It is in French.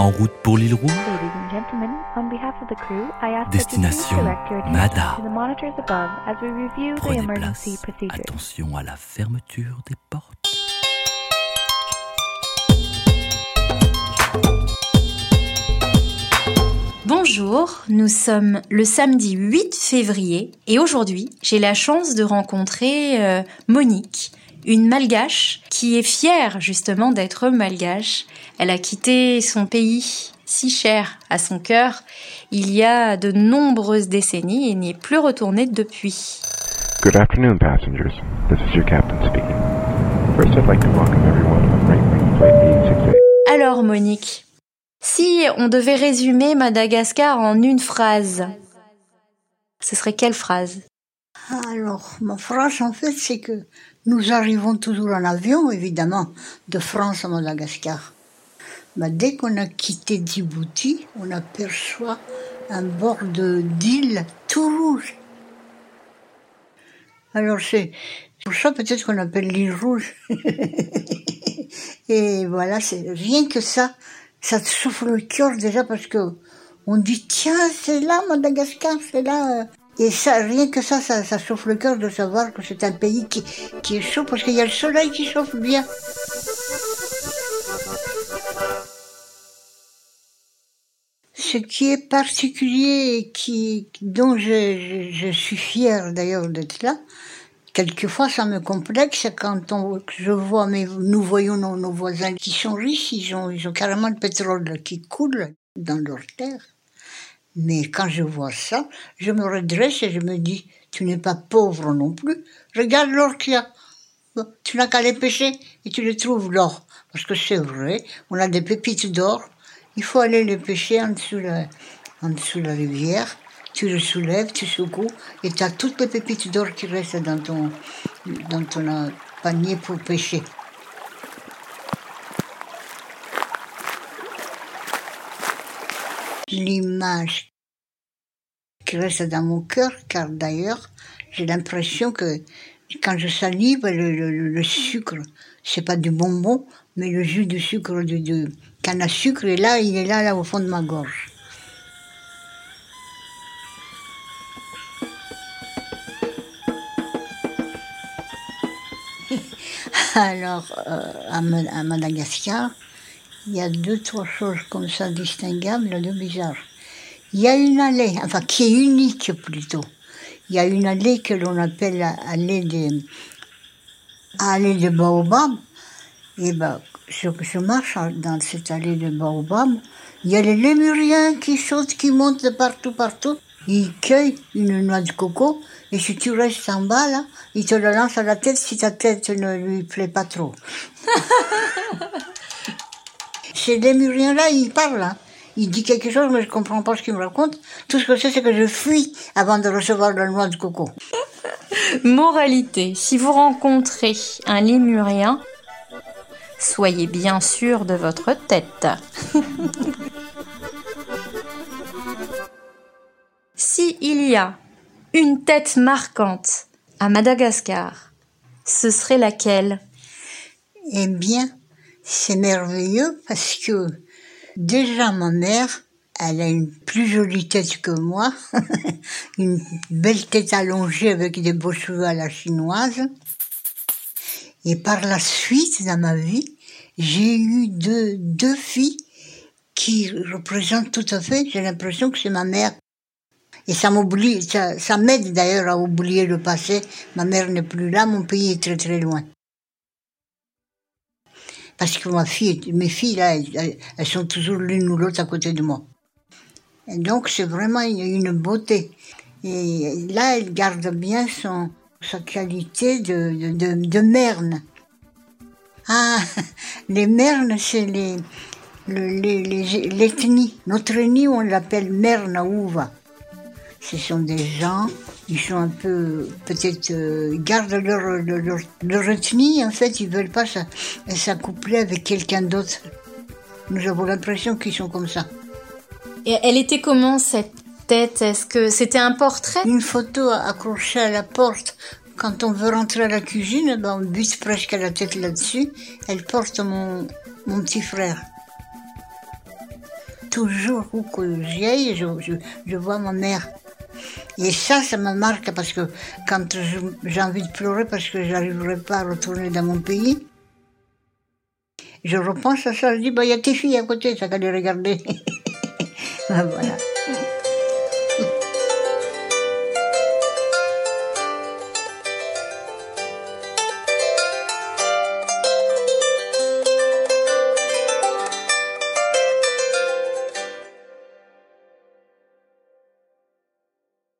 En route pour l'île Rouge, Destination Mada. prenez place. Attention à la fermeture des portes. Bonjour, nous sommes le samedi 8 février et aujourd'hui j'ai la chance de rencontrer euh, Monique, une malgache qui est fière justement d'être malgache. Elle a quitté son pays si cher à son cœur il y a de nombreuses décennies et n'y est plus retournée depuis. Good afternoon, passengers. This is your captain speaking. First, I'd like to welcome everyone on Freight Wing Flight 868. Alors Monique, si on devait résumer Madagascar en une phrase, ce serait quelle phrase? Alors, ma phrase, en fait, c'est que nous arrivons toujours en avion, évidemment, de France à Madagascar. Mais dès qu'on a quitté Djibouti, on aperçoit un bord d'île tout rouge. Alors, c'est pour ça peut-être qu'on appelle l'île rouge. Et voilà, c'est rien que ça, ça te souffle le cœur déjà parce que on dit tiens, c'est là Madagascar, c'est là. Et ça, rien que ça, ça, souffle le cœur de savoir que c'est un pays qui, qui est chaud parce qu'il y a le soleil qui chauffe bien. Ce qui est particulier et qui, dont je, suis fière d'ailleurs d'être là, quelquefois ça me complexe quand on, je vois, mais nous voyons nos, nos voisins qui sont riches, ils ont, ils ont carrément le pétrole qui coule dans leur terre. Mais quand je vois ça, je me redresse et je me dis, tu n'es pas pauvre non plus. Regarde l'or qu'il y a. Tu n'as qu'à les pêcher et tu les trouves l'or. Parce que c'est vrai, on a des pépites d'or. Il faut aller les pêcher en dessous la, en dessous la rivière. Tu le soulèves, tu secoues et tu as toutes les pépites d'or qui restent dans ton, dans ton euh, panier pour pêcher. L'image qui reste dans mon cœur, car d'ailleurs, j'ai l'impression que quand je salive, le, le- sucre, c'est pas du bonbon, mais le jus de sucre de, de canne sucre est là, il est là, au fond de ma gorge. Alors, euh, à Madagascar, il y a deux, trois choses comme ça distinguables de bizarres. Il y a une allée, enfin qui est unique plutôt. Il y a une allée que l'on appelle allée des allée de Baobab. Et ben, je, je marche dans cette allée de Baobab. Il y a les lémuriens qui sautent, qui montent de partout, partout. Ils cueillent une noix de coco. Et si tu restes en bas, là, ils te le lancent à la tête si ta tête ne lui plaît pas trop. Ces lémuriens-là, ils parlent. Hein. Il dit quelque chose, mais je comprends pas ce qu'il me raconte. Tout ce que je sais, c'est que je fuis avant de recevoir la noix de coco. Moralité, si vous rencontrez un lémurien, soyez bien sûr de votre tête. si il y a une tête marquante à Madagascar, ce serait laquelle? Eh bien, c'est merveilleux parce que déjà ma mère, elle a une plus jolie tête que moi, une belle tête allongée avec des beaux cheveux à la chinoise. Et par la suite, dans ma vie, j'ai eu deux, deux filles qui représentent tout à fait, j'ai l'impression que c'est ma mère. Et ça m'oublie, ça, ça m'aide d'ailleurs à oublier le passé. Ma mère n'est plus là, mon pays est très très loin. Parce que ma fille, mes filles, là, elles, sont toujours l'une ou l'autre à côté de moi. Donc, c'est vraiment une, beauté. Et là, elle garde bien son, sa qualité de, de, de, merne. Ah, les mernes, c'est les, le- les, les- l'ethnie. Notre ethnie, on l'appelle Mernaouva. Ce sont des gens, ils sont un peu, peut-être, euh, ils gardent leur, leur, leur, ethnie, en fait, ils veulent pas s'a- s'accoupler avec quelqu'un d'autre. Nous avons l'impression qu'ils sont comme ça. Et elle était comment cette tête? Est-ce que c'était un portrait? Une photo accrochée à la porte. Quand on veut rentrer à la cuisine, ben on bute presque la tête là-dessus. Elle porte mon, mon petit frère. toujours où que j'aille, je, je, je vois ma mère. Et ça, ça me marque parce que quand j'ai envie de pleurer parce que j'arriverai pas à retourner dans mon pays, je repense à ça, je dis, bah, il y a tes filles à côté, ça qu'à les regarder. Voilà.